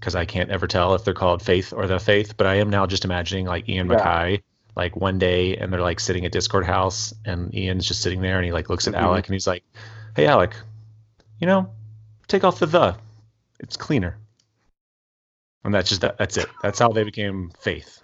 because I can't ever tell if they're called Faith or the Faith. But I am now just imagining like Ian Yeah. MacKaye, like one day, and they're like sitting at Dischord House, and Ian's just sitting there, and he like looks at Mhm. Alec, and he's like, "Hey, Alec, you know, take off the the. It's cleaner." And that's just that. That's it. That's how they became Faith.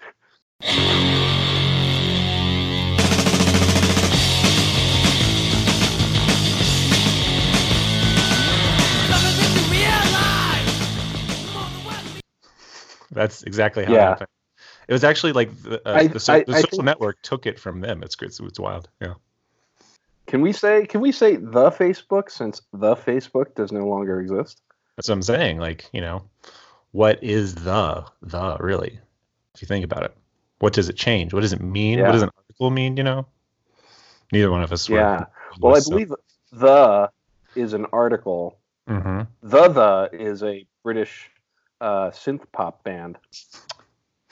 That's exactly how it happened. It was actually like the, uh, I- the, so- I- the social think- network took it from them. It's it's, it's wild. Yeah. Can we say can we say the Facebook since the Facebook does no longer exist? That's what I'm saying. Like, you know, what is the the really? If you think about it, what does it change? What does it mean? Yeah. What does an article mean? You know, neither one of us. Yeah. Well, I so- believe the is an article. Mhm. The the is a British uh, synth pop band,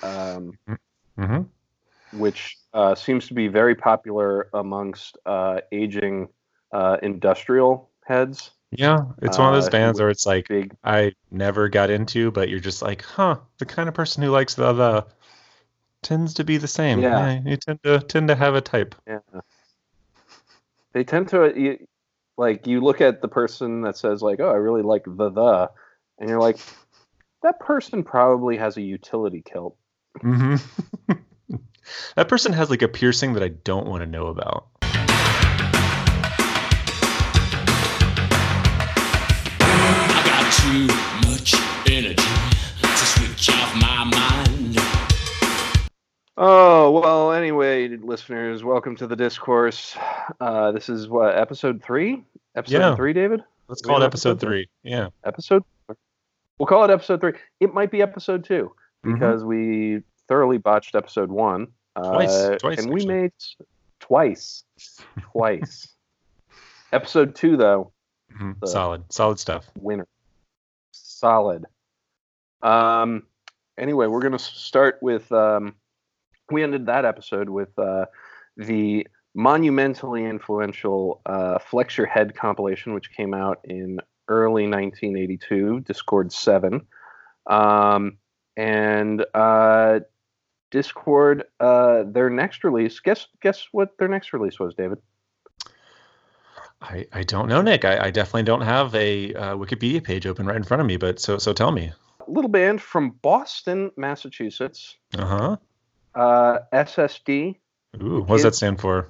um, Mhm. which uh, seems to be very popular amongst uh, aging uh, industrial heads. Yeah, it's one of those Uh, bands where it's like Big, I never got into, but you're just like, huh, the kind of person who likes the the tends to be the same. Yeah. you tend to tend to have a type. yeah. They tend to you, like you look at the person that says like, "Oh, I really like the the," and you're like, that person probably has a utility kilt. hmm that person has like a piercing that I don't want to know about. I got too much energy to switch off my mind. Oh, well, anyway, listeners, welcome to the discourse. Uh, this is what, episode three? Episode Yeah. three, David? Let's call it have episode episode three. Yeah. Episode? We'll call it episode three. It might be episode two Mhm. because we thoroughly botched episode one. Twice, Uh, twice, And we made twice. Twice. episode two, though, Mhm. solid, solid stuff. winner. Solid. Um. Anyway, we're gonna start with. Um, we ended that episode with uh, the monumentally influential uh, "Flex Your Head" compilation, which came out in early 1982, Dischord Seven, um, and uh, Dischord. Uh, their next release. Guess guess what their next release was, David. I, I don't know, Nick. I, I definitely don't have a uh, Wikipedia page open right in front of me, but so so tell me. Little band from Boston, Massachusetts. Uh huh. Uh, SSD. Ooh, what does that stand for?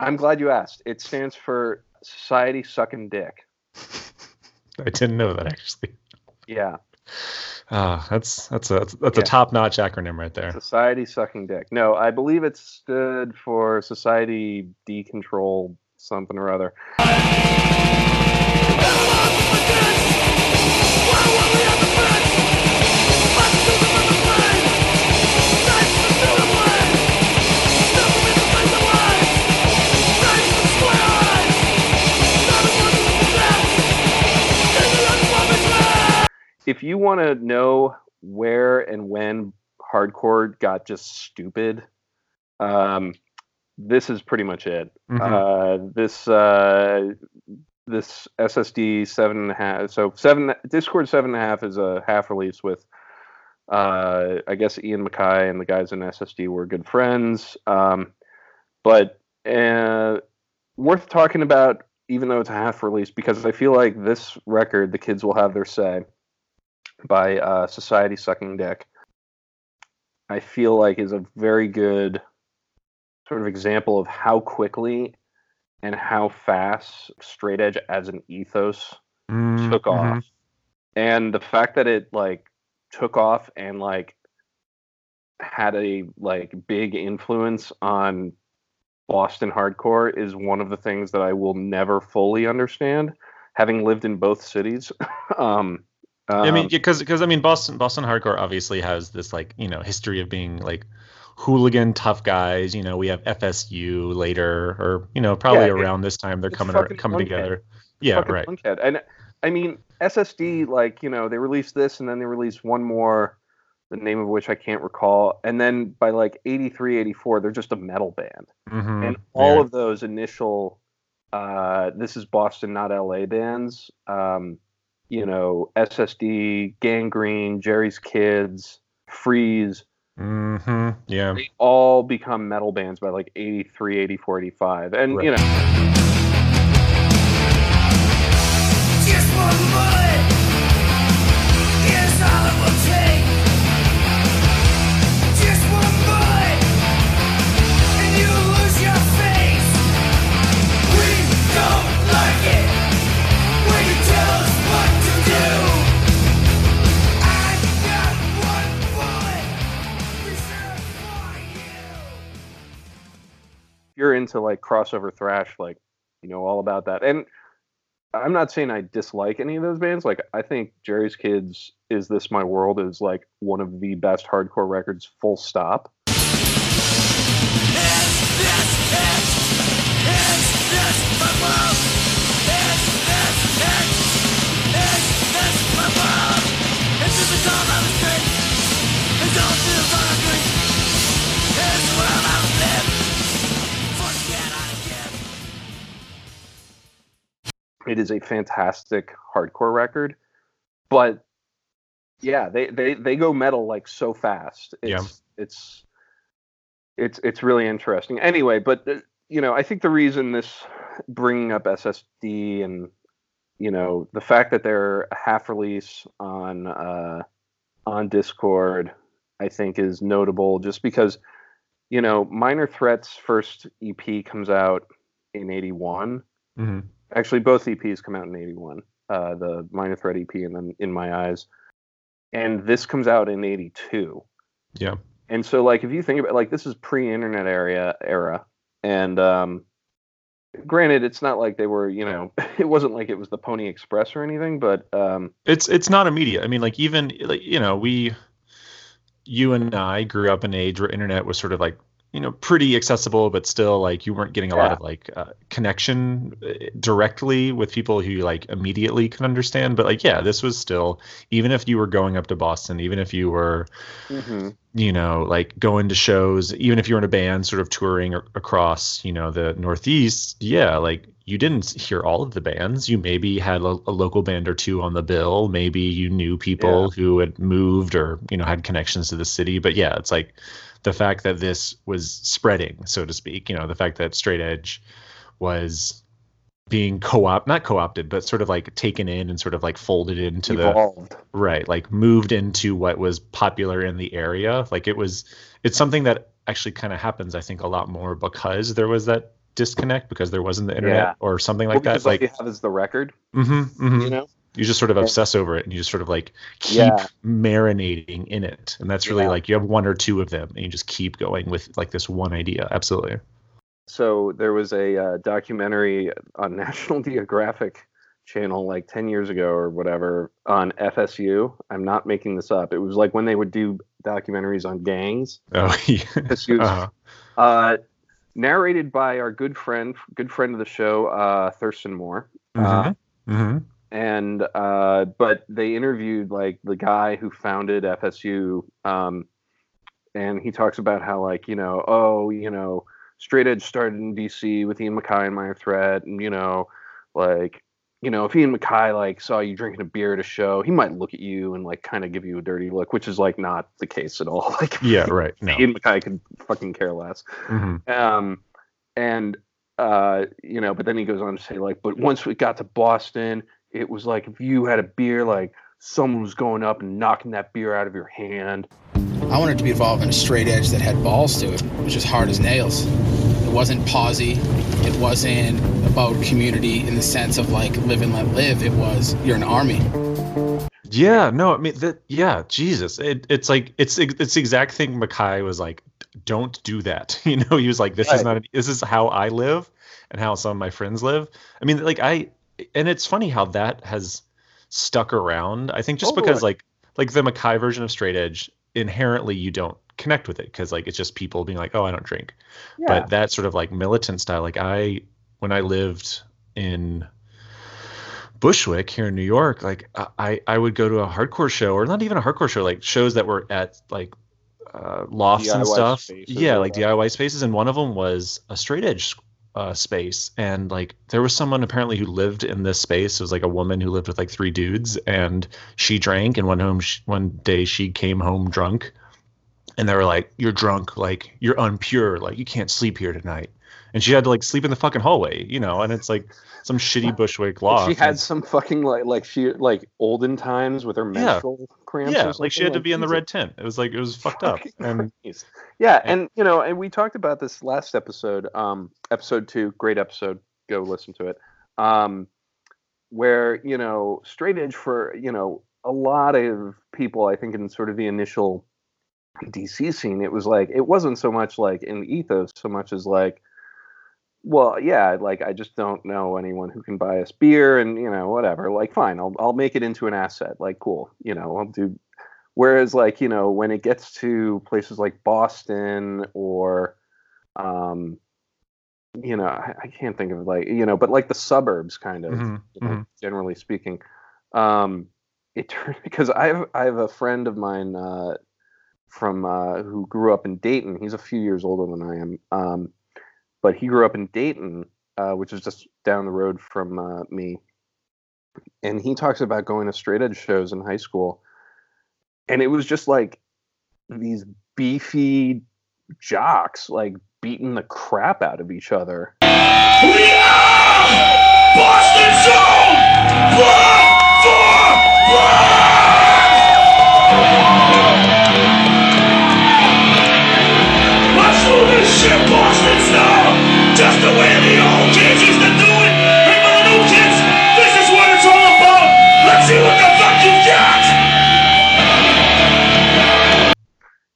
I'm glad you asked. It stands for Society Sucking Dick. I didn't know that actually. Yeah, Ah, that's that's a that's Yeah. a top notch acronym right there. Society Sucking Dick. No, I believe it stood for Society Decontrol something or other. If you want to know where and when hardcore got just stupid, um, this is pretty much it. Mhm. Uh, this uh, this SSD seven and a half. So seven Dischord seven and a half is a half release with. Uh, I guess Ian MacKaye and the guys in SSD were good friends, um, but uh, worth talking about, even though it's a half release, because I feel like this record, the kids will have their say, by uh, Society Sucking Dick. I feel like is a very good sort of example of how quickly and how fast straight edge as an ethos Mm, took mhm. off and the fact that it like took off and like had a like big influence on boston hardcore is one of the things that i will never fully understand having lived in both cities um I mean, um, because because I mean, Boston Boston hardcore obviously has this like you know history of being like hooligan tough guys. You know, we have FSU later, or you know, probably Yeah, it- around this time they're coming ar- coming together. Yeah, right. Punkhead. And I mean, SSD, like, you know, they released this and then they released one more, the name of which I can't recall. And then by like 83, 84, they're just a metal band. Mhm, And all yeah. of those initial, uh, this is Boston, not LA bands, um, you know, SSD, Gang Green, Jerry's Kids, Freeze, Mm-hmm. Yeah. they all become metal bands by like 83, 84, 85. And, Right. you know, you're into like crossover thrash, like, you know, all about that. And I'm not saying I dislike any of those bands. Like, I think Jerry's Kids is This My World is like one of the best hardcore records, full stop. It is a fantastic hardcore record, but yeah, they they they go metal like so fast. It's, Yeah. it's it's it's really interesting. Anyway, but uh, you know, I think the reason this bringing up SSD and you know the fact that they're a half release on uh, on Dischord, I think is notable just because you know Minor Threats first EP comes out in '81 Mm-hmm. Actually both EPs come out in 81 uh, the minor threat EP and then in my eyes and this comes out in 82 Yeah. and so like if you think about like this is pre-internet area era and um granted it's not like they were you know it wasn't like it was the pony express or anything but um It's it's not immediate. I mean, like even like you know we, you and I grew up in an age where internet was sort of like you know pretty accessible, but still like you weren't getting a lot of like uh, connection uh, directly with people who you like immediately can understand. But like yeah, this was still even if you were going up to Boston, even if you were mhm. you know, like going to shows, even if you were in a band sort of touring across, you know, the Northeast, yeah, like you didn't hear all of the bands. You maybe had a, a local band or two on the bill. Maybe you knew people who had moved or, you know, had connections to the city. But yeah, it's like the fact that this was spreading, so to speak, you know, the fact that Straight Edge was being co-op not co-opted but sort of like taken in and sort of like folded into the right like moved into what was popular in the area like it was it's something that actually kind of happens i think a lot more because there was that disconnect because there wasn't the internet Yeah. or something Well, like that because all like you have is the record mhm, mhm. you know you just sort of obsess over it and you just sort of like keep Yeah. marinating in it and that's really Yeah. like you have one or two of them and you just keep going with like this one idea absolutely so there was a uh, documentary on National Geographic channel like 10 years ago or whatever on FSU. I'm not making this up. It was like when they would do documentaries on gangs. oh yeah uh-huh. uh, narrated by our good friend, good friend of the show, uh, Thurston Moore. Uh, Mhm. And uh, but they interviewed like the guy who founded FSU, um, and he talks about how like you know oh you know straight edge started in DC with Ian MacKaye and Minor Threat, and you know like you know if Ian MacKaye like saw you drinking a beer at a show, he might look at you and like kind of give you a dirty look, which is like not the case at all. Like yeah right no Ian MacKaye could fucking care less. Mhm. Um, and uh, you know, but then he goes on to say like, but once we got to Boston, it was like if you had a beer, like someone was going up and knocking that beer out of your hand. I wanted to be involved in a straight edge that had balls to it. It was just hard as nails. It wasn't posy. It wasn't about community in the sense of like live and let live. It was you're an army. Yeah, no, I mean that. Yeah, Jesus, it, it's like it's it's the exact thing. MacKaye was like, "Don't do that." You know, he was like, "This is Right. not. This is how I live, and how some of my friends live." I mean, like I, and it's funny how that has stuck around. I think just because Totally. like like the MacKaye version of Straight Edge, inherently you don't connect with it because like it's just people being like, "Oh, I don't drink." Yeah. but that sort of like militant style like i when i lived in bushwick here in new york like i i would go to a hardcore show or not even a hardcore show like shows that were at like uh, lofts and stuff yeah like whatever. diy spaces and one of them was a straight edge uh, space, and like there was someone apparently who lived in this space. It was like a woman who lived with like three dudes, and she drank. And one home, sh one day she came home drunk, and they were like, "You're drunk, like you're unpure, like you can't sleep here tonight." And she had to like sleep in the fucking hallway, you know. And it's like some shitty Bushwick loft. she had some fucking like like she like olden times with her Yeah. menstrual cramps. yeah, like she had to be in the red tent. It was like it was fucked up. And Christ. yeah, and- and you know, and we talked about this last episode, um, episode two, great episode. Go listen to it. Um, where you know, straight edge for you know a lot of people, I think in sort of the initial DC scene, it was like it wasn't so much like in the ethos so much as like. Well, yeah, like I just don't know anyone who can buy us beer and you know whatever. Like fine, I'll I'll make it into an asset. Like cool, you know, I'll do Whereas, like you know, when it gets to places like Boston or, um, you know, I, I can't think of like you know, but like the suburbs, kind of, Mhm, you know, mhm. generally speaking, um, it turned because I have I have a friend of mine uh, from uh, who grew up in Dayton. He's a few years older than I am, um, but he grew up in Dayton, uh, which is just down the road from uh, me. And he talks about going to straight edge shows in high school and it was just like these beefy jocks like beating the crap out of each other. We are Boston Zone!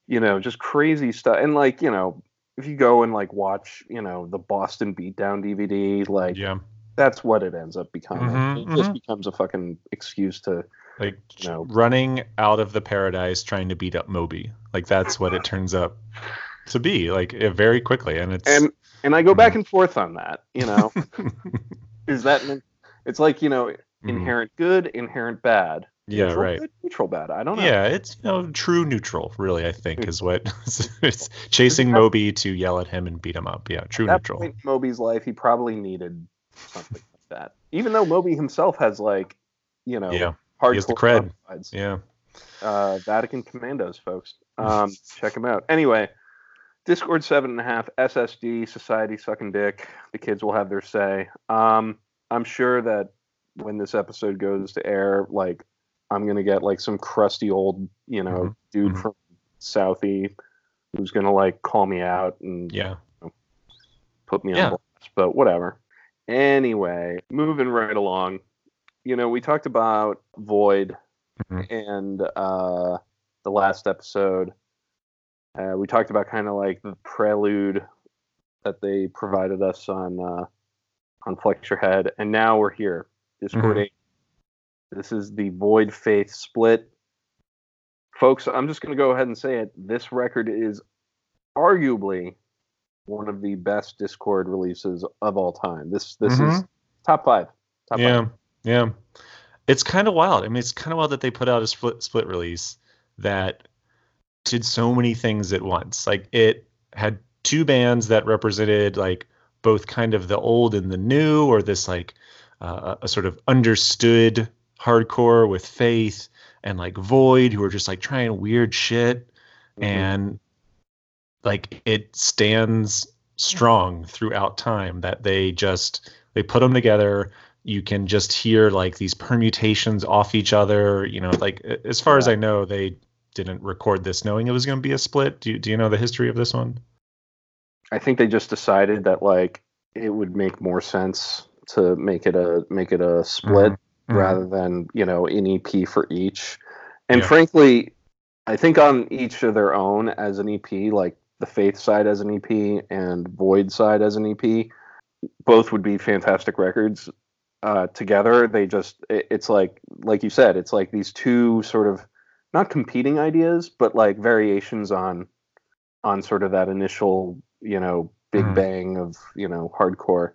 You know, just crazy stuff. And like, you know, if you go and like watch, you know, the Boston Beatdown DVD, like yeah, that's what it ends up becoming. Mhm, it just mhm. becomes a fucking excuse to like you know running out of the paradise trying to beat up Moby. Like that's what it turns up to be. Like very quickly, and it's and and I go back and forth on that, you know. is that it's like, you know, Mhm. inherent good, inherent bad. Yeah, neutral right. good, neutral bad. I don't know. Yeah, it's you know true neutral. Really, I think is what it's chasing Moby to yell at him and beat him up. Yeah, true neutral. point in Moby's life, he probably needed something like that. Even though Moby himself has like, you know, Yeah, hardcore has the cred. Yeah, Uh, Vatican Commandos, folks. Um, check them out. Anyway, Dischord seven and a half, SSD, Society sucking dick. The kids will have their say. Um, I'm sure that when this episode goes to air, like I'm gonna get like some crusty old, you know, Mhm. dude Mhm. from Southie who's gonna like call me out and yeah. put me on blast, but whatever. Anyway, moving right along. You know, we talked about Void Mhm. and uh, the last episode. Uh, we talked about kind of like the prelude that they provided us on uh, on Flex Your Head, and now we're here. Dischord Mhm. 8. This is the Void Faith split. Folks, I'm just going to go ahead and say it. This record is arguably one of the best Dischord releases of all time. This this is Mhm. top five. Top yeah, five. yeah. It's kind of wild. I mean, it's kind of wild that they put out a split split release that did so many things at once. Like it had two bands that represented like both kind of the old and the new, or this like uh, a sort of understood hardcore with Faith and like Void, who are just like trying weird shit, Mhm. and like it stands strong throughout time that they just they put them together. You can just hear like these permutations off each other you know like as far as i know they didn't record this knowing it was going to be a split. Do you, do you know the history of this one? I think they just decided that like it would make more sense to make it a make it a split Mhm. rather than you know an EP for each. And Yeah. frankly, I think on each of their own as an EP, like the Faith side as an EP and Void side as an EP, both would be fantastic records. Uh, together, they just it, it's like like you said, it's like these two sort of not competing ideas, but like variations on on sort of that initial you know big Mhm. bang of you know hardcore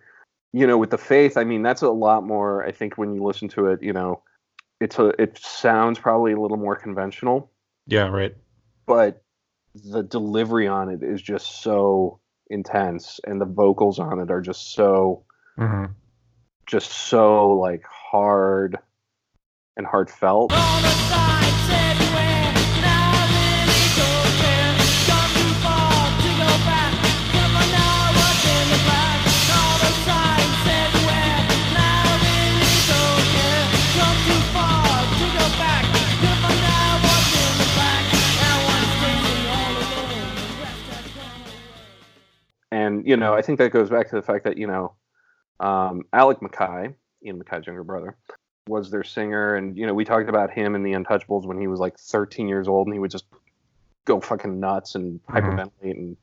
you know with the faith i mean that's a lot more i think when you listen to it you know it's a it sounds probably a little more conventional. Yeah right. But the delivery on it is just so intense, and the vocals on it are just so hmm just so like hard and heartfelt. And you know, I think that goes back to the fact that you know, um, Alec MacKaye, Ian MacKaye's younger brother, was their singer, and you know, we talked about him in the Untouchables when he was like 13 years old, and he would just go fucking nuts and Mhm. hyperventilate and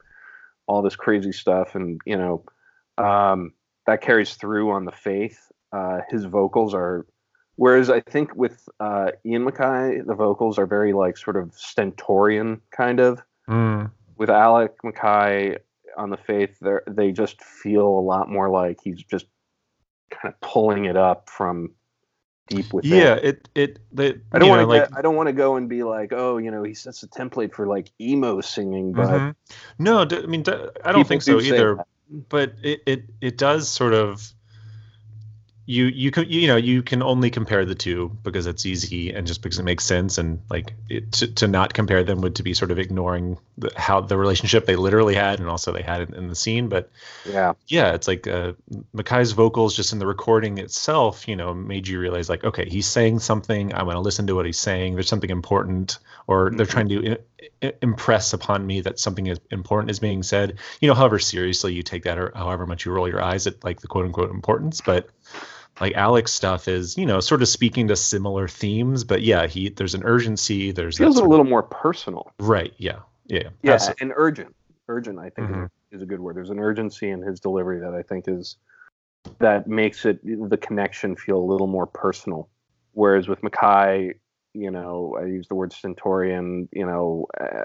all this crazy stuff, and you know, um, that carries through on the Faith. Uh, his vocals are. Whereas I think with uh, Ian MacKaye, the vocals are very like sort of stentorian kind of Mm. with Alec MacKaye on the Faith, they they just feel a lot more like he's just kind of pulling it up from deep within. Yeah, it it the I don't want to. like I don't want to go and be like, oh, you know, he sets a template for like emo singing, but Mhm. no, d- I mean d- I don't think so either. But it, it it does sort of you you can you know you can only compare the two because it's easy and just because it makes sense. And like it, to, to not compare them would to be sort of ignoring the, how the relationship they literally had and also they had in, in the scene. But yeah, yeah it's like uh MacKaye's vocals just in the recording itself you know made you realize like okay he's saying something. I want to listen to what he's saying. There's something important or they're Mhm. trying to i- i- impress upon me that something is important is being said. You know however seriously you take that or however much you roll your eyes at like the quote unquote importance. But like Alex stuff is you know sort of speaking to similar themes but yeah he there's an urgency there's feels a sort of- little more personal. right yeah yeah Yeah, absolutely. and urgent. Urgent, I think, is, Mhm. a, is a good word. There's an urgency in his delivery that I think is that makes it the connection feel a little more personal. Whereas with MacKaye, you know, I use the word stentorian. You know, uh,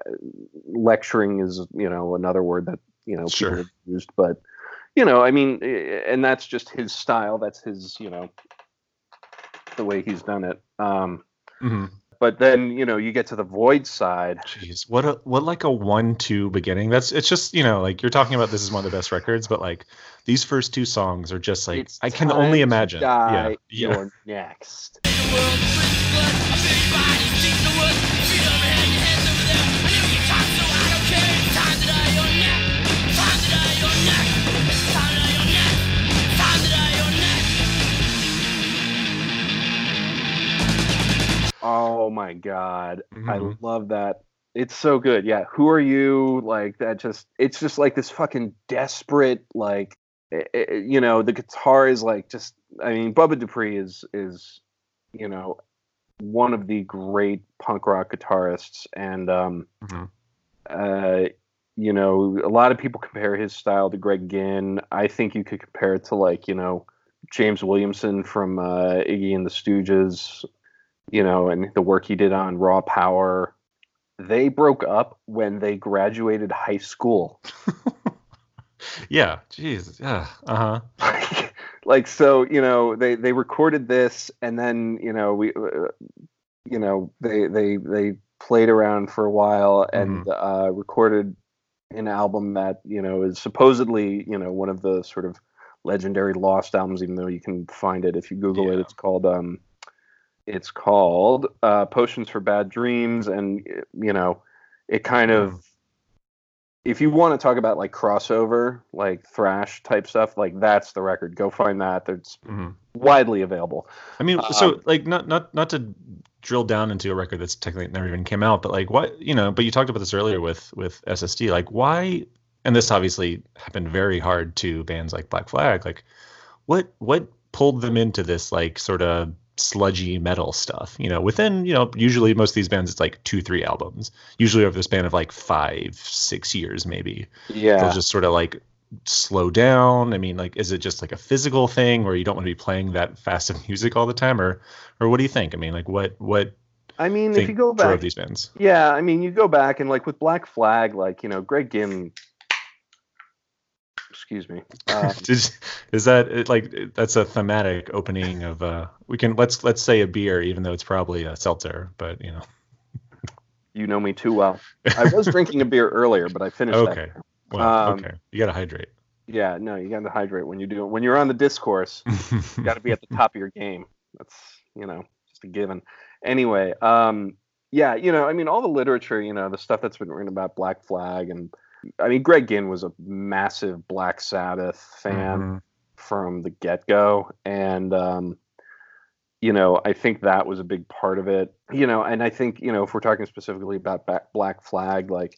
lecturing is you know another word that you know Sure. people have used, but you know, I mean, eh, and that's just his style. That's his, you know, the way he's done it. Um, Mhm. but then you know, you get to the void side. Jeez, what a what like a one-two beginning. That's it's just you know like you're talking about this is one of the best records, but like these first two songs are just like It's I can time only to imagine. Die, Yeah, yeah. You're next. Oh my god, I Mhm. love that. It's so good. Yeah, who are you? Like that. Just it's just like this fucking desperate like. eh, eh, You know, the guitar is like just. I mean, Bubba Dupree is is, you know, one of the great punk rock guitarists, and um, Mhm. uh, you know, a lot of people compare his style to Greg Ginn. I think you could compare it to like you know James Williamson from uh, Iggy and the Stooges, you know, and the work he did on Raw Power. They broke up when they graduated high school. Yeah, jeez, yeah, uh huh. like so, you know, they they recorded this and then, you know, we uh, you know, they they they played around for a while and uh recorded an album that, you know, is supposedly, you know, one of the sort of legendary lost albums even though you can find it if you google it it's called um it's called uh potions for bad dreams and you know it kind of if you want to talk about like crossover like thrash type stuff like that's the record go find that that's hmm widely available I mean, so Um, like not not not to drill down into a record that's technically never even came out, but like what you know, but you talked about this earlier with with SSD, like why? And this obviously happened very hard to bands like Black Flag. Like, what what pulled them into this like sort of sludgy metal stuff? You know, within you know usually most of these bands it's like two three albums, usually over the span of like five six years maybe. Yeah. They'll just sort of like slow down. I mean like is it just like a physical thing where you don't want to be playing that fast of music all the time? Or or what do you think? I mean like what what i mean if you go back these bands? Yeah i mean you go back and like with black flag like you know greg ginn excuse me um, Did, is that like that's a thematic opening of uh we can let's let's say a beer even though it's probably a seltzer but you know you know me too well i was drinking a beer earlier but i finished Okay. that Well, Um, okay. You got to hydrate. Yeah, no, you got to hydrate when you do when you're on the discourse. you got to be at the top of your game. That's you know just a given. Anyway, um, yeah, you know, I mean, all the literature, you know, the stuff that's been written about Black Flag, and I mean, Greg Ginn was a massive Black Sabbath fan Mhm. from the get go, and um, you know, I think that was a big part of it. You know, and I think you know, if we're talking specifically about Black Flag, like,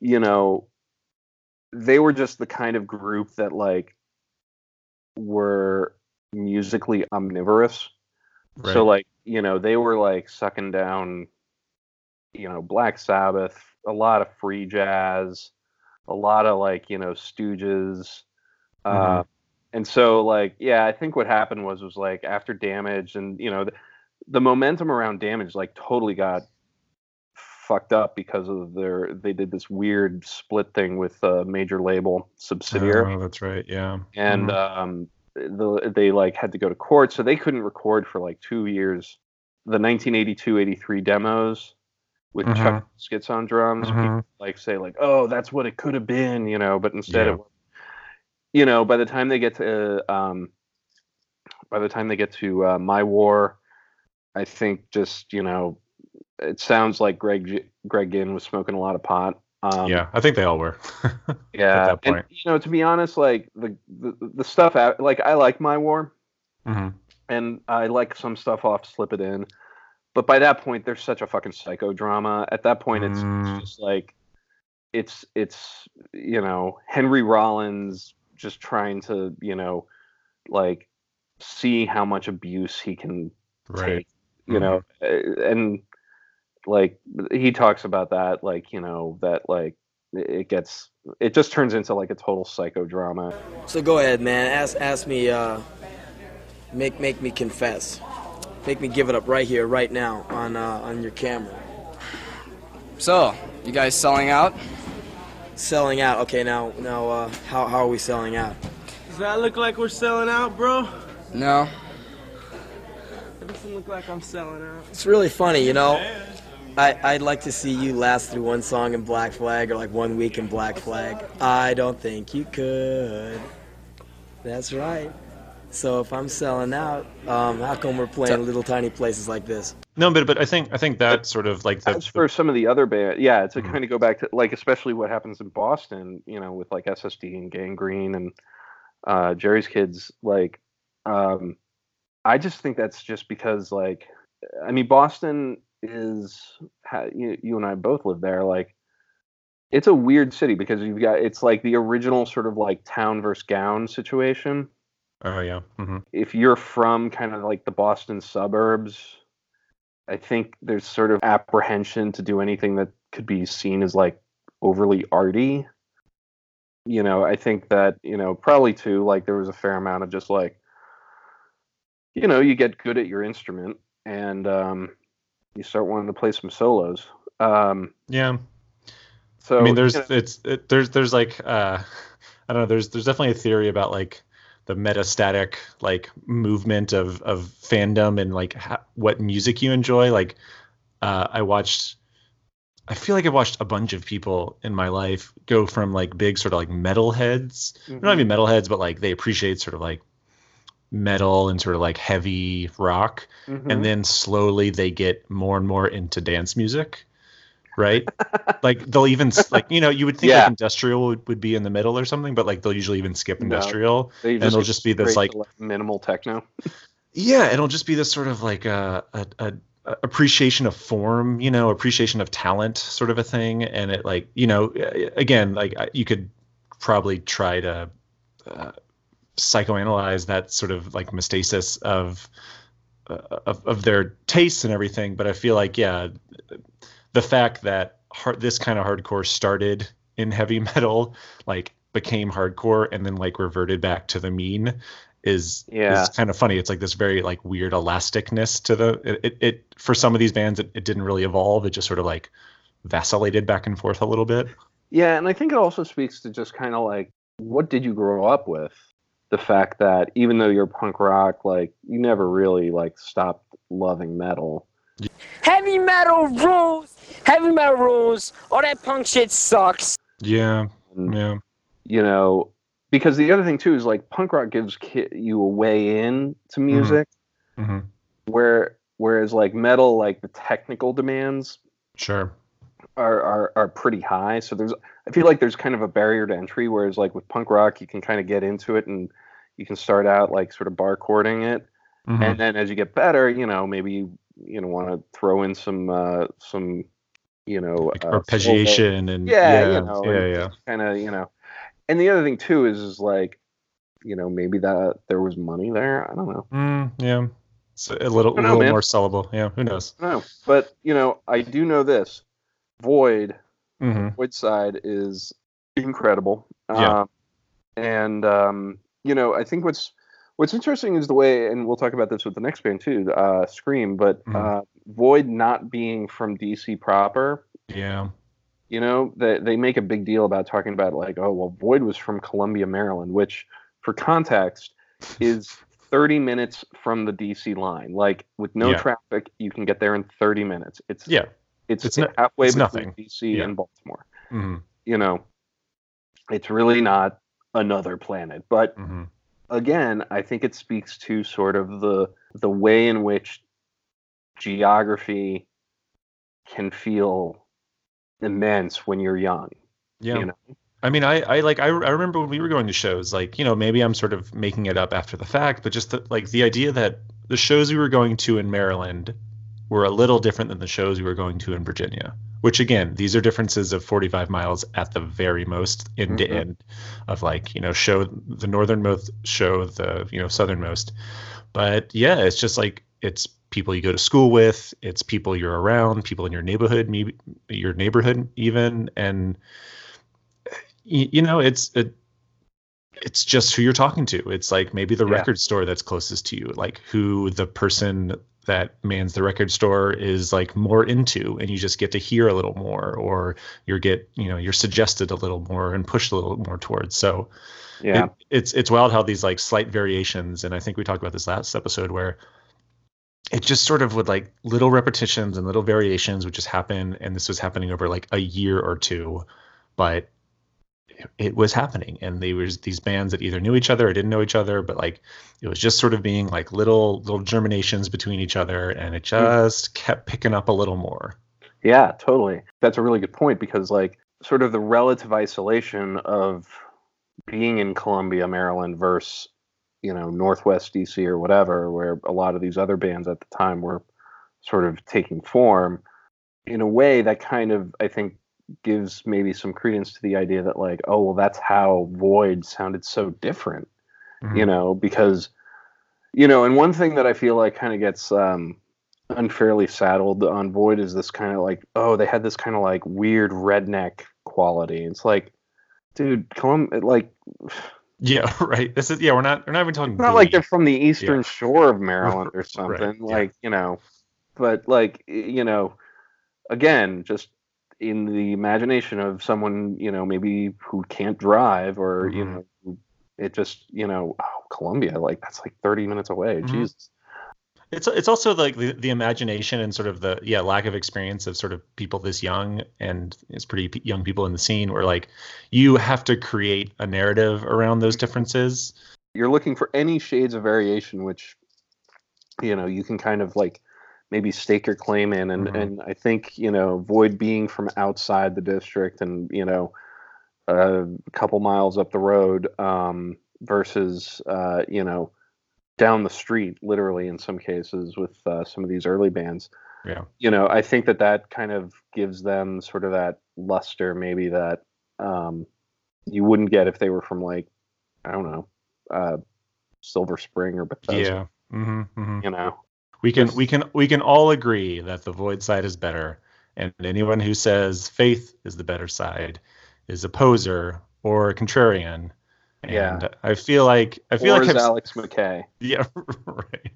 you know, they were just the kind of group that like were musically omnivorous. Right. So like, you know, they were like sucking down, you know, Black Sabbath, a lot of free jazz, a lot of like, you know, Stooges. Uh, Mhm. and so like, yeah, I think what happened was was like after Damage and you know, the, the momentum around Damage like totally got fucked up because of their they did this weird split thing with a major label subsidiary Oh, that's right. Yeah. and Mhm. um, the, they like had to go to court, so they couldn't record for like two years. The 1982-83 demos with Mhm. Chuck Biscuits on drums, Mhm. people like say like, "Oh, that's what it could have been," you know, but instead Yeah. it, you know, by the time they get to, um, by the time they get to uh, My War, I think just you know, it sounds like Greg G- Greg Ginn was smoking a lot of pot. Um, yeah, I think they all were. yeah, that and point. you know, to be honest, like the the, the stuff out, like I like my war, hmm and I like some stuff off Slip It In, but by that point, there's such a fucking psychodrama. At that point, it's, Mm. it's just like it's it's you know Henry Rollins just trying to you know like see how much abuse he can Right. take, you know, uh, and like he talks about that, like you know that like it it gets it just turns into like a total psychodrama. So go ahead, man. Ask ask me. Uh, make make me confess. Make me give it up right here, right now, on uh, on your camera. So, you guys selling out? Selling out. Okay, now now uh, how how are we selling out? Does that look like we're selling out, bro? No. It doesn't look like I'm selling out. It's really funny, you know. I, I'd like to see you last through one song in Black Flag or like one week in Black Flag. I don't think you could. That's right. So if I'm selling out, um, how come we're playing little tiny places like this? No, but but I think I think that sort of like the, As for some of the other band, yeah, to Mhm. kind of go back to like especially what happens in Boston, you know, with like SSD and Gang Green and uh, Jerry's Kids, like, um, I just think that's just because like, I mean, Boston is you, you and I both live there, like. It's a weird city because you've got it's like the original sort of like town versus gown situation. Oh yeah. hmm if you're from kind of like the Boston suburbs, I think there's sort of apprehension to do anything that could be seen as like overly arty. You know, I think that, you know, probably too, like there was a fair amount of just like, you know, you get good at your instrument and um, you start wanting to play some solos. Um, Yeah. so I mean, there's you know, it's it, there's there's like uh, I don't know. There's there's definitely a theory about like the metastatic like movement of of fandom and like ha- what music you enjoy. Like uh, I watched. I feel like I've watched a bunch of people in my life go from like big sort of like metal heads, not even metal heads, but like they appreciate sort of like metal and sort of like heavy rock, mhm. and then slowly they get more and more into dance music right like they'll even like you know you would think Yeah. like industrial would, would be in the middle or something but like they'll usually even skip No. industrial They and it'll just be this, like- minimal techno. yeah it'll just be this sort of like a, a, a a appreciation of form you know appreciation of talent sort of a thing and it like you know again like you could probably try to uh, psychoanalyze that sort of like mistasis of uh, of, of their tastes and everything but i feel like yeah the fact that hard, this kind of hardcore started in heavy metal like became hardcore and then like reverted back to the mean is Yeah. is kind of funny it's like this very like weird elasticness to the it, it, it for some of these bands it, it didn't really evolve it just sort of like vacillated back and forth a little bit Yeah, and I think it also speaks to just kind of like what did you grow up with? The fact that even though you're punk rock, like you never really like stopped loving metal. Heavy metal rules. Heavy metal rules. All that punk shit sucks. yeah Yeah. you know because the other thing too is like punk rock gives ki- you a way in to music hmm where whereas like metal like the technical demands Sure. are, are are pretty high so there's i feel like there's kind of a barrier to entry whereas like with punk rock you can kind of get into it and you can start out like sort of bar chording it Mhm. and then as you get better you know maybe you know want to throw in some uh some you know Like uh, arpeggiation and yeah, yeah, you know, yeah, yeah. kind of you know and the other thing too is is like you know maybe that there was money there i don't know Mm, yeah. It's a little, know, little man. more sellable. Yeah. Who knows? I but you know i do know this void hmm void side is incredible Yeah. um, and um you know i think what's what's interesting is the way and we'll talk about this with the next band too uh scream but Mhm. uh void not being from dc proper Yeah. you know they, they make a big deal about talking about like oh well void was from columbia maryland which for context is 30 minutes from the dc line like with no Yeah. traffic you can get there in 30 minutes it's Yeah. it's, It's halfway it's between nothing. dc Yeah. and baltimore hmm you know it's really not another planet but hmm again i think it speaks to sort of the the way in which geography can feel immense when you're young Yeah. you know I mean, I, I like, I, I remember when we were going to shows, like, you know, maybe I'm sort of making it up after the fact, but just the, like the idea that the shows we were going to in Maryland were a little different than the shows we were going to in Virginia, which again, these are differences of 45 miles at the very most end to Mhm. end of like, you know, show the northernmost show the, you know, southernmost. But yeah, it's just like, it's people you go to school with, it's people you're around, people in your neighborhood, maybe your neighborhood even. And, you, you know it's it it's just who you're talking to it's like maybe the Yeah. record store that's closest to you like who the person that mans the record store is like more into and you just get to hear a little more or you're get you know you're suggested a little more and pushed a little more towards. So yeah. it, it's it's wild how these like slight variations and i think we talked about this last episode where it just sort of would like little repetitions and little variations would just happen and this was happening over like a year or two but it was happening. And they was these bands that either knew each other or didn't know each other but like it was just sort of being like little little germinations between each other and it hmm. just kept picking up a little more. Yeah, totally. That's a really good point because, like, sort of the relative isolation of being in Columbia, Maryland versus, you know, Northwest DC or whatever, where a lot of these other bands at the time were sort of taking form, in a way that kind of, I think, gives maybe some credence to the idea that, like, oh, well, that's how Void sounded so different you know, because you know, and one thing that I feel like kind of gets um, unfairly saddled on Void is this kind of like, oh, they had this kind of like weird redneck quality. It's like, dude, come like, yeah right this is yeah we're not we're not even talking it's not like they're from the eastern shore of Maryland or Right, something. yeah. Like, you know, but like, you know, again, just in the imagination of someone, you know, maybe who can't drive or, you Mhm. know, it just, you know, oh, Columbia, like that's like 30 minutes away. Mhm. Jesus. It's it's also like the, the imagination and sort of the yeah lack of experience of sort of people this young and it's pretty young people in the scene where like you have to create a narrative around those differences. You're looking for any shades of variation, which, you know, you can kind of like maybe stake your claim in. And, Mhm. and I think, you know, Void being from outside the district and, you know, a couple miles up the road um, versus, uh, you know, down the street, literally in some cases with uh, some of these early bands. Yeah. You know, I think that that kind of gives them sort of that luster, maybe that um, you wouldn't get if they were from like, I don't know, uh, Silver Spring or Bethesda. Yeah. hmm hmm You know, We can Just- we can we can all agree that the void side is better, and anyone who says faith is the better side is a poser or a contrarian. And Yeah. I feel like I feel or like Alex MacKaye. yeah right.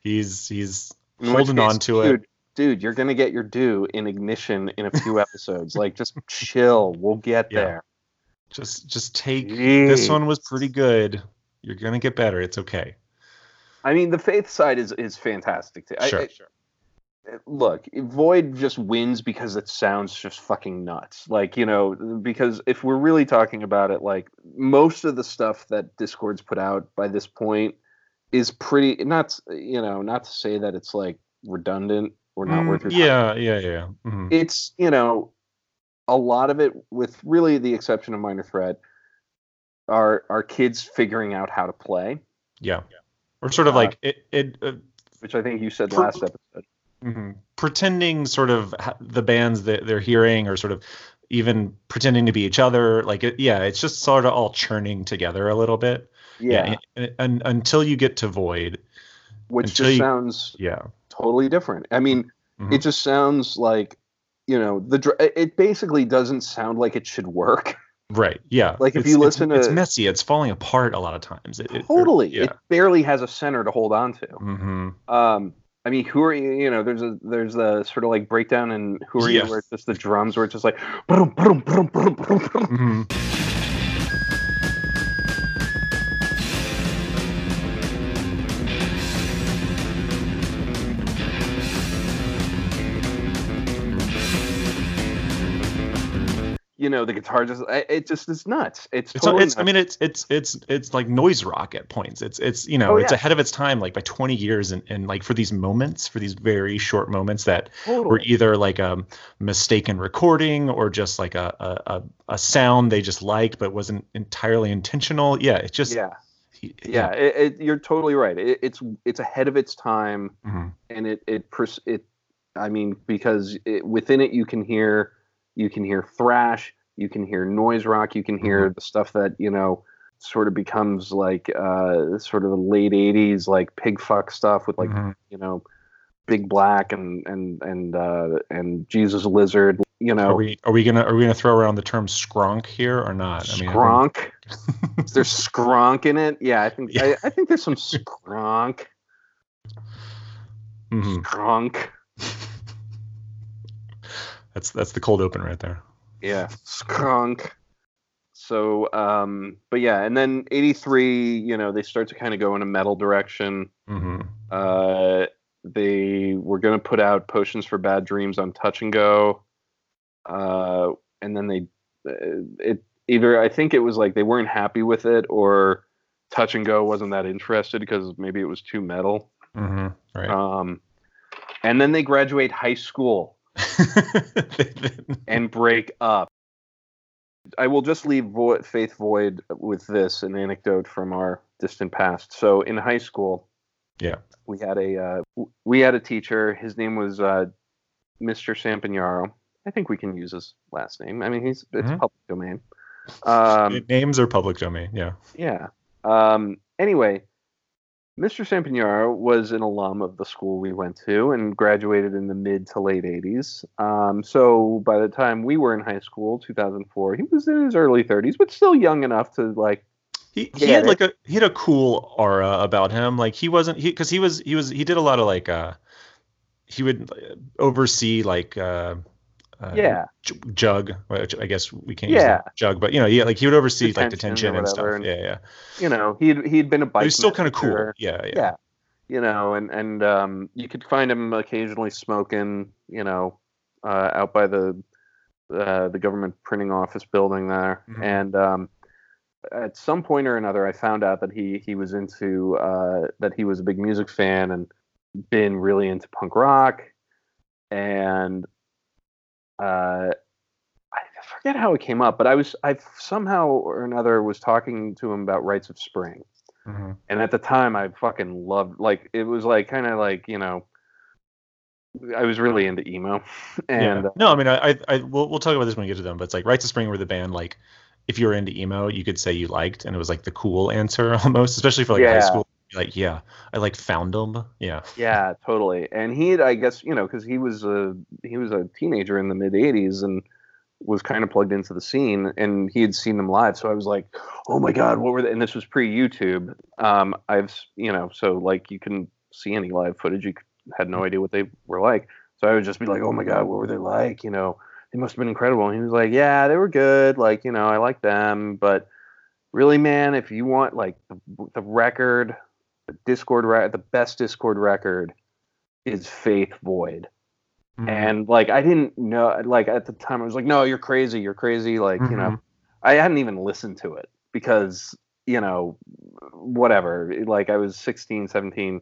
He's he's In holding case, on to dude, it. Dude, you're gonna get your due in ignition in a few episodes. like, just chill. We'll get Yeah. there. Just just take this one was pretty good. You're gonna get better. It's okay. I mean, the faith side is is fantastic. Too. I- Sure. Look, Void just wins because it sounds just fucking nuts. Like, you know, because if we're really talking about it, like most of the stuff that Dischord's put out by this point is pretty not you know, not to say that it's like redundant or not Mm, worth your time. yeah, yeah, yeah. mhm. It's, you know, a lot of it with really the exception of Minor Threat are are kids figuring out how to play, Yeah. Or sort of Uh, like it, it uh, which I think you said Per- last episode. mhm. pretending sort of the bands that they're hearing or sort of even pretending to be each other like it, yeah it's just sort of all churning together a little bit Yeah. and, and, until you get to void which just you- sounds yeah totally different. I mean, Mhm. it just sounds like you know the it basically doesn't sound like it should work. right yeah Like, if It's- you it's- listen it's to- messy it's falling apart a lot of times it, it- totally, yeah it barely has a center to hold on to. hmm Um, I mean, who are you? You know, there's a there's a sort of like breakdown in Who Are Yeah. You, where it's just the drums, where it's just like. "Brum, brum, brum, brum, You know, the guitar just it just is nuts. It's totally it's I nuts. mean it's it's it's it's like noise rock at points. It's it's you know Oh, it's ahead of its time like by 20 years and, and like for these moments for these very short moments that were either like a mistaken recording or just like a a, a, sound they just liked but wasn't entirely intentional. Yeah, it just yeah, he- yeah. It, it, you're totally right. It, it's it's ahead of its time. Mhm. and it it pers- it i mean because it, within it you can hear you can hear thrash you can hear noise rock you can hear the stuff that you know sort of becomes like uh sort of the late 80s like pig fuck stuff with like Mhm. you know big black and and and uh and jesus lizard you Are know we are we gonna are we gonna throw around the term skronk here or not? I mean, I think- skronk is there skronk in it yeah i think Yeah. I, I think there's some skronk Mhm. skronk That's that's the cold open right there. Yeah, skunk. So, um, but yeah, and then '83, you know, they start to kind of go in a metal direction. hmm Uh, they were going to put out Potions for Bad Dreams on Touch and Go, uh, and then they, uh, it either I think it was like they weren't happy with it, or Touch and Go wasn't that interested because maybe it was too metal. hmm Right. Um, and then they graduate high school and break up. I will just leave Vo- Faith Void with this an anecdote from our distant past. So in high school, Yeah. we had a uh, we had a teacher. His name was uh, Mr. Sampagnaro. I think we can use his last name. I mean, he's it's Mhm. public domain. Um, Names are public domain. Yeah. yeah. Um, anyway, Mr. Sampagnaro was an alum of the school we went to and graduated in the mid to late 80s. Um, so by the time we were in high school, 2004, he was in his early 30s, but still young enough to like. He, he had it. like a he had a cool aura about him. Like he wasn't he because he was he was he did a lot of like uh he would oversee like uh, uh Yeah. J- jug which I guess we can't use Yeah. jug but you know yeah like he would oversee like Detention detention and stuff and- yeah yeah You know, he'd he'd been a bike. he's still kind of cool yeah yeah, yeah you know and and um you could find him occasionally smoking you know uh out by the uh, the government printing office building there Mhm. and um at some point or another i found out that he he was into uh that he was a big music fan and been really into punk rock and uh I forget how it came up, but I was I somehow or another was talking to him about Rites of Spring, Mhm. and at the time I fucking loved like it was like kind of like you know I was really into emo and yeah. uh, no I mean I, I I we'll we'll talk about this when we get to them but it's like Rites of Spring were the band like if you were into emo you could say you liked and it was like the cool answer almost especially for like high school like yeah I like found them yeah. Yeah totally. And he I guess you know because he was a he was a teenager in the mid 80s and was kind of plugged into the scene and he had seen them live. So I was like oh my god what were they and this was pre YouTube um I've you know so like you can see any live footage. You had no idea what they were like. So I would just be like oh my god what were they like? You know they must have been incredible. And he was like yeah they were good. Like you know I like them. But really man if you want like the, the record the Dischord re- the best Dischord record is faith void Mhm. and like I didn't know like at the time I was like no you're crazy you're crazy like you know Mhm. I hadn't even listened to it because you know whatever like I was 16 17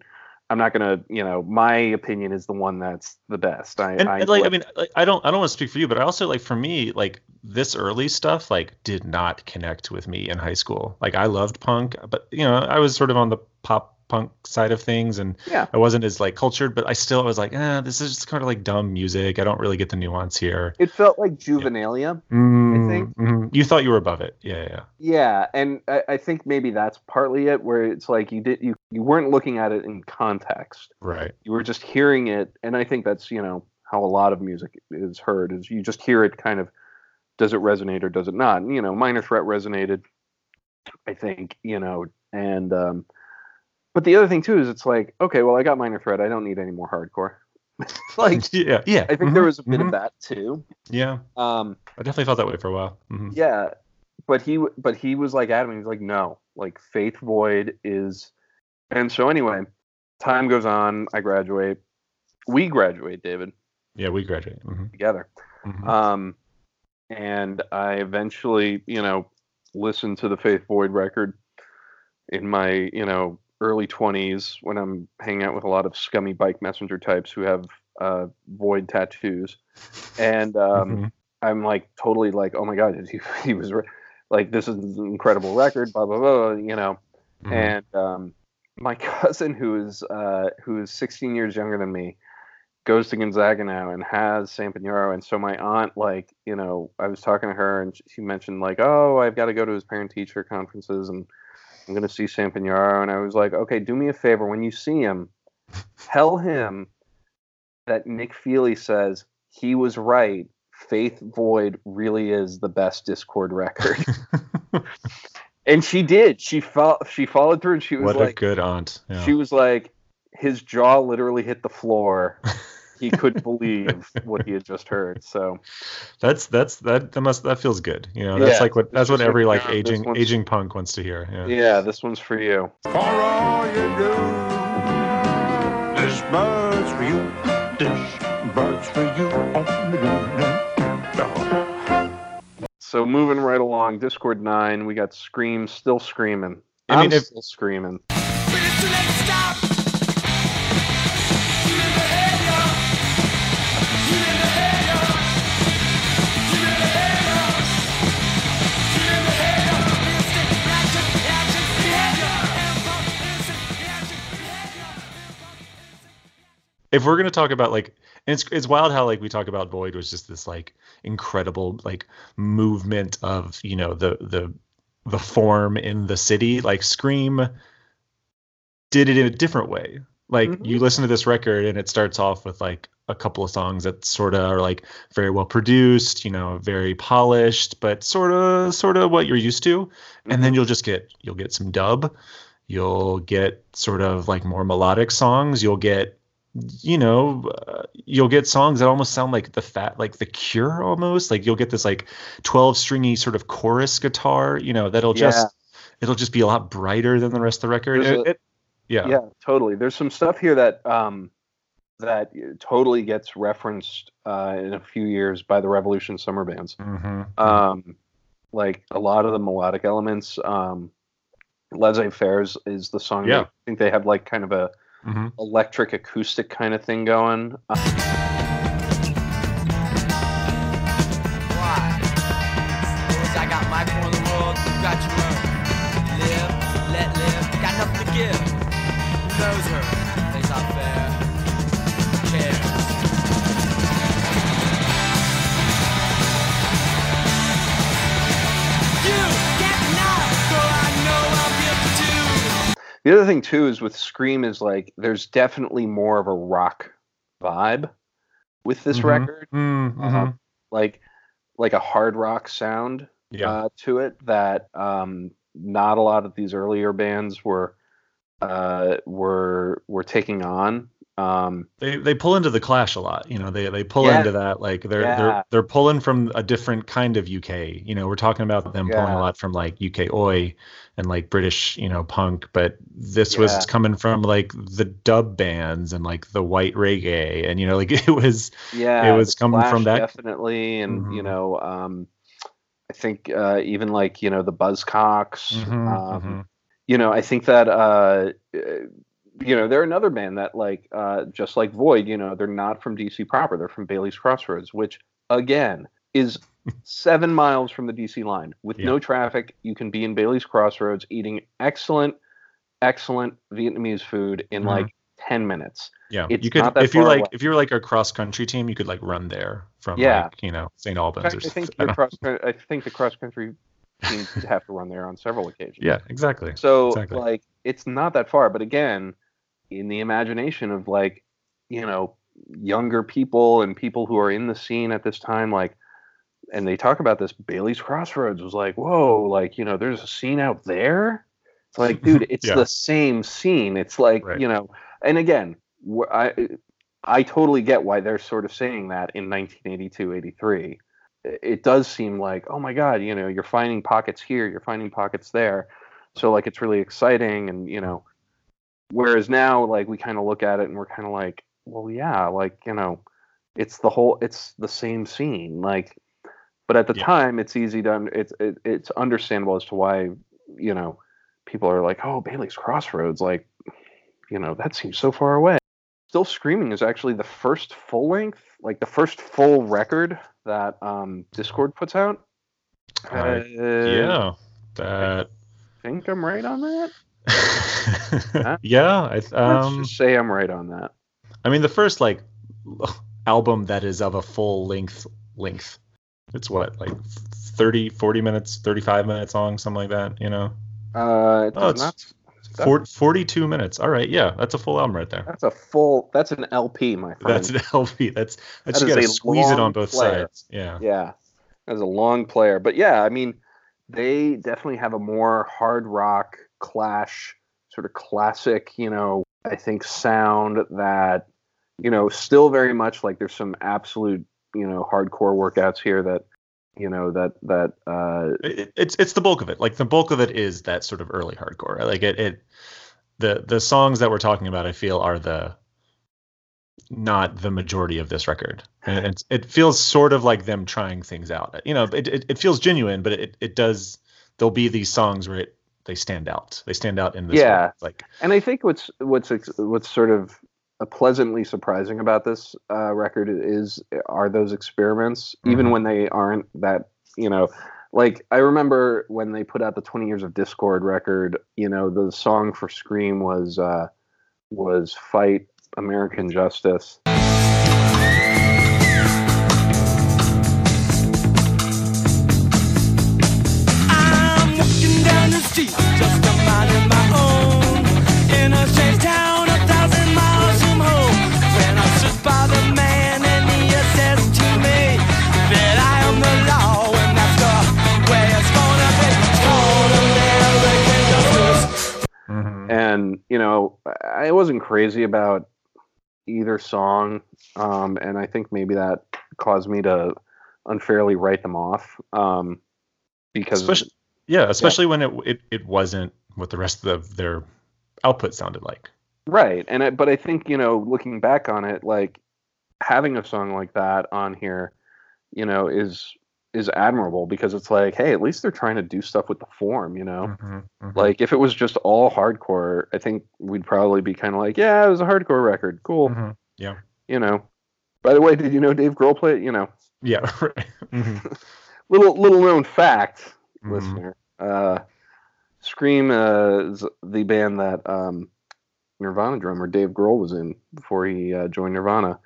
I'm not gonna you know my opinion is the one that's the best I, and, I and, like I mean, like, I don't I don't want to speak for you, but I also like for me like this early stuff like did not connect with me in high school. Like I loved punk, but you know I was sort of on the pop punk side of things, and Yeah. I wasn't as like cultured, but I still was like, eh, this is just kind of like dumb music. I don't really get the nuance here. it felt like juvenilia Mm, think- mhm. you thought you were above it, yeah, yeah. Yeah, and I, I think maybe that's partly it, where it's like you did you you weren't looking at it in context. right. You were just hearing it, and I think that's you know how a lot of music is heard is you just hear it kind of does it resonate or does it not? And, you know, Minor Threat resonated, I think, you know, and um, but the other thing too is it's like okay, well I got Minor Threat, I don't need any more hardcore. like yeah, yeah. I think mhm, there was a bit mhm. of that too. Yeah, Um, I definitely felt that way for a while. Mm-hmm. yeah but he but he was like adam He's like no like faith void is and so anyway time goes on i graduate we graduate david Yeah, we graduated. mhm, together mhm. um and i eventually you know listened to the faith void record in my you know early 20s when i'm hanging out with a lot of scummy bike messenger types who have uh void tattoos and um Mhm. I'm like totally like, oh my god, he, he was re- like, this is an incredible record, blah blah blah, you know. Mhm. And um, my cousin, who is uh, who is 16 years younger than me, goes to Gonzaga now and has San Piñero. And so my aunt, like, you know, I was talking to her and she mentioned like, oh, I've got to go to his parent teacher conferences and I'm gonna see San Piñero. And I was like, okay, do me a favor when you see him, tell him that Nick Feely says he was right. Faith Void really is the best Dischord record. and she did. She fo- she followed through and she was what a like good aunt. Yeah. she was like his jaw literally hit the floor. He couldn't believe what he had just heard. So That's that's that that must that feels good. You know, that's Yeah, like what that's what every like, like yeah, this aging aging punk wants to hear. Yeah. yeah, this one's for you. For all you do, this bird's for you. This bird's for you. So moving right along, Dischord nine, we got Scream still screaming. I I mean, mean, if- still screaming. If we're gonna talk about like, and it's it's wild how like we talk about Void was just this like incredible like movement of you know the the the form in the city. Like Scream did it in a different way. Like Mhm. you listen to this record and it starts off with like a couple of songs that sort of are like very well produced, you know, very polished, but sort of sort of what you're used to. And then you'll just get you'll get some dub, you'll get sort of like more melodic songs, you'll get you know, uh, you'll get songs that almost sound like the fat like the Cure almost. Like you'll get this like 12 stringy sort of chorus guitar, you know, that'll just it'll just be a lot brighter than the rest of the record. It- a- it- yeah. yeah totally there's some stuff here that um that totally gets referenced uh in a few years by the revolution summer bands Mhm. um like a lot of the melodic elements um laissez-faire is the song Yeah. i think they have like kind of a Mhm. electric acoustic kind of thing going Uh, the other thing too is with scream is like there's definitely more of a rock vibe with this Mhm. record Mm, mhm. Uh, like like a hard rock sound yeah. uh, to it that um, not a lot of these earlier bands were uh, were were taking on. Um, They they pull into the Clash a lot. You know, they they pull Yeah. into that like they're Yeah. they're they're pulling from a different kind of UK. You know, we're talking about them pulling a lot from like UK oi and like British, you know, punk, but this Yeah. was coming from like the dub bands and like the white reggae and you know, like it was yeah, It was coming from that- definitely, and you Mhm. know, um, I think uh, even like you know the Buzzcocks. Mhm, um, mhm. You know, I think that uh, uh, you know they're another band that like uh, just like Void. You know, they're not from DC proper. They're from Bailey's Crossroads, which again is seven miles from the DC line with Yeah. no traffic. You can be in Bailey's Crossroads eating excellent, excellent Vietnamese food in Mhm. like ten minutes. yeah. it's You could if you're like away. if you're like a cross country team, you could like run there from Yeah. like, you know, St. Albans I think I your cross. I think the cross country teams have to run there on several occasions. Yeah, exactly. So exactly. like it's not that far, but again, in the imagination of like, you know, younger people and people who are in the scene at this time, like and they talk about this Bailey's Crossroads was like, whoa, like, you know, there's a scene out there. It's like, dude, it's Yeah. the same scene. It's like, Right. you know, and again, I I totally get why they're sort of saying that in 1982, 83. It- It does seem like, oh my God, you know, you're finding pockets here, you're finding pockets there. So like it's really exciting and you know, whereas now like we kind of look at it and we're kind of like, well, yeah, like, you know, it's the whole it's the same scene. Like but at the Yeah. time it's easy to it's it, it's understandable as to why, you know, people are like, "Oh, Bailey's Crossroads, like, you know, that seems so far away." Still Screaming is actually the first full length, like the first full record that um, Dischord puts out. Uh, yeah. That I think I'm right on that. yeah, I th- Let's um just say I'm right on that. I mean the first like album that is of a full length length. It's what like 30 40 minutes, 35 minutes long, something like that, you know. Uh, it Oh, it's not. Four, 42 minutes. All right, yeah, that's a full album right there. That's a full. That's an LP, my friend. That's an LP. That's that's That you got to squeeze it on both player. sides. Yeah. Yeah, as a long player. But yeah, I mean, they definitely have a more hard rock clash, sort of classic, you know, I think sound that, you know, still very much like there's some absolute, you know, hardcore workouts here that, you know, that that uh It, it's it's the bulk of it. Like the bulk of it is that sort of early hardcore. Like it it the the songs that we're talking about, I feel, are the not the majority of this record. And it's, it feels sort of like them trying things out. You know, it it, it feels genuine, but it it does. There'll be these songs where it they stand out. They stand out in this. Yeah. way. Like And I think what's what's what's sort of pleasantly surprising about this uh, record is are those experiments, even Mhm. when they aren't that you know. Like I remember when they put out the 20 Years of Dischord record, you know, the song for Scream was uh, was "Fight American Justice." Down just a minding my own. In a strange town, a thousand miles from home. When I stood by the man, and he says to me that I am the law, and that's the way it's gonna be. It's called American justice. mhm. and you know i wasn't crazy about either song um, and i think maybe that caused me to unfairly write them off um, because especially yeah, especially when it, it it wasn't what the rest of their output sounded like. right and I, but i think you know looking back on it like having a song like that on here you know is is admirable because it's like hey at least they're trying to do stuff with the form you know Mhm, mhm. like if it was just all hardcore i think we'd probably be kind of like yeah it was a hardcore record cool Mhm. Yeah. you know. By the way, did you know Dave Grohl played? You know, Yeah. Right. Little little known fact, mhm. listener. Uh, Scream uh, is the band that um, Nirvana drummer Dave Grohl was in before he uh, joined Nirvana,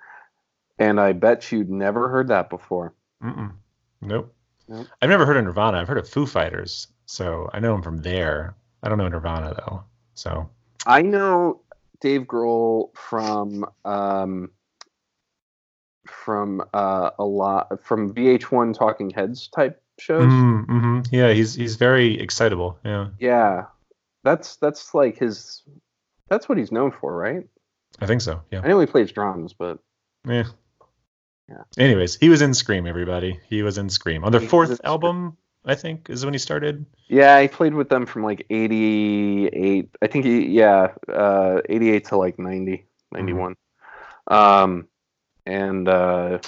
and I bet you'd never heard that before. Mm-mm. Nope. Nope. I've never heard of Nirvana. I've heard of Foo Fighters, so I know him from there. I don't know Nirvana though. So I know Dave Grohl from um, from uh, a lot from VH1 Talking Heads type shows. Mm, mhm. yeah, he's he's very excitable. Yeah. Yeah, that's that's like his. That's what he's known for, right? I think so. Yeah. I know he plays drums, but Yeah. Yeah. Anyways, he was in Scream. Everybody, he was in Scream on their He fourth album. I think is when he started. yeah, he played with them from like 88. I think he, yeah, uh, 88 to like 90, 91. Um, and uh,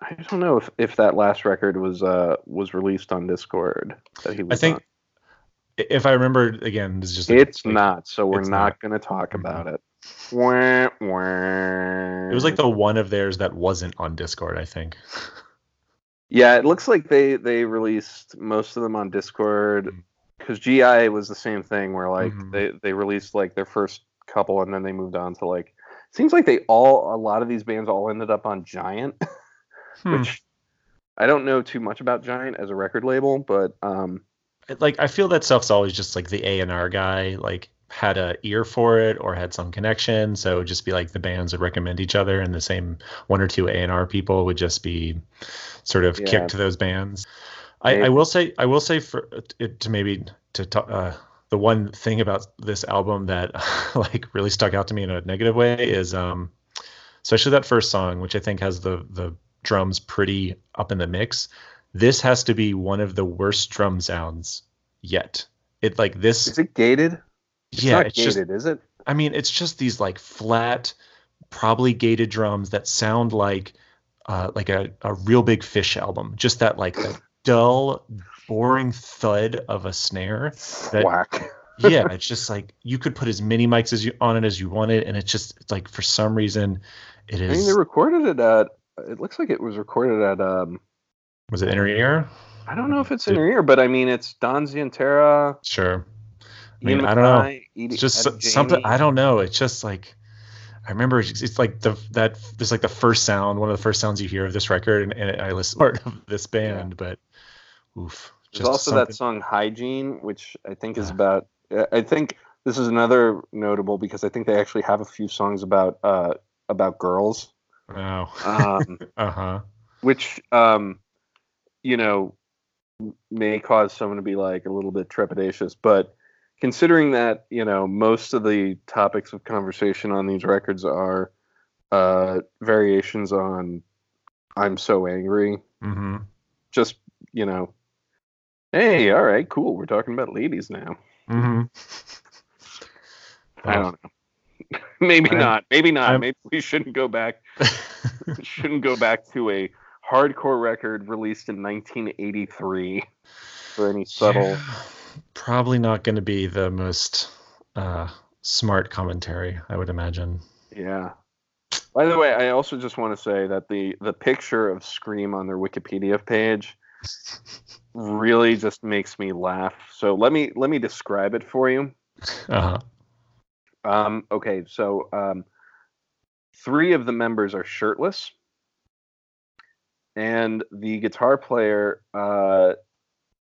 I don't know if, if that last record was uh was released on Dischord. That he I think, on. if I remember, again, this is just a- It's like, not, so we're not, not. going to talk Mhm. about it. Wah, wah. It was like the one of theirs that wasn't on Dischord. I think. Yeah, it looks like they they released most of them on Dischord because GI was the same thing where like Mhm. they they released like their first couple and then they moved on to like seems like they all a lot of these bands all ended up on Giant, Hmm. which I don't know too much about Giant as a record label, but um like I feel that stuff's always just like the A and R guy like had a ear for it or had some connection. So it would just be like the bands would recommend each other, and the same one or two A and R people would just be sort of Yeah. kicked to those bands. I, I will say I will say for it to maybe to talk. Uh, the one thing about this album that like really stuck out to me in a negative way is um especially that first song which i think has the the drums pretty up in the mix this has to be one of the worst drum sounds yet it like this is it gated? It's yeah not it's gated, just is it? i mean it's just these like flat probably gated drums that sound like uh like a, a Reel Big Fish album just that like that dull boring thud of a snare that Whack. yeah, it's just like you could put as many mics as you on it as you wanted, and it's just it's like for some reason it is. I mean, they recorded it at. It looks like it was recorded at. um was it inner ear? I don't know if it's in your ear, but I mean, it's Don Zientara. Sure. I Ian mean, I don't know. Edie- It's just Eddie something. Janney. I don't know. It's just like I remember. It's, it's like the that this like the first sound, one of the first sounds you hear of this record, and, and I listen part of this band, but oof. There's just also something- that song "Hygiene," which I think is Ah. about. I think this is another notable because I think they actually have a few songs about uh about girls, Wow. um, uh huh. which um, you know may cause someone to be like a little bit trepidatious, but considering that you know most of the topics of conversation on these records are uh variations on "I'm so angry," Mm-hmm. just you know hey all right cool we're talking about ladies now Mm-hmm. i don't know maybe I'm- not. Maybe not. I'm- maybe we shouldn't go back. Shouldn't go back to a hardcore record released in 1983 for any subtle Yeah, probably not going to be the most uh, smart commentary, I would imagine. yeah. By the way i also just want to say that the the picture of scream on their wikipedia page really just makes me laugh. So let me let me describe it for you. Uh-huh. Um, okay, so um, three of the members are shirtless, and the guitar player uh,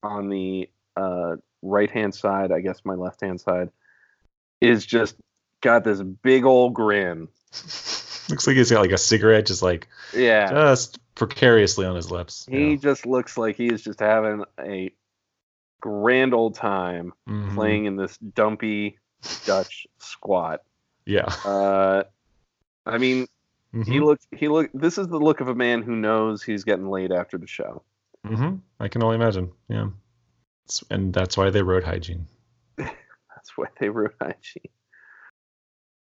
on the uh, right hand side, I guess my left hand side, is just got this big old grin. Looks like he's got like a cigarette just like Yeah, just precariously on his lips. he Yeah. just looks like he is just having a grand old time Mhm. playing in this dumpy Dutch squat. Yeah. Uh, I mean, He Mhm. looks. He look. This is the look of a man who knows he's getting laid after the show. Mm-hmm. I can only imagine. Yeah. It's- and that's why they wrote hygiene. That's why they wrote hygiene.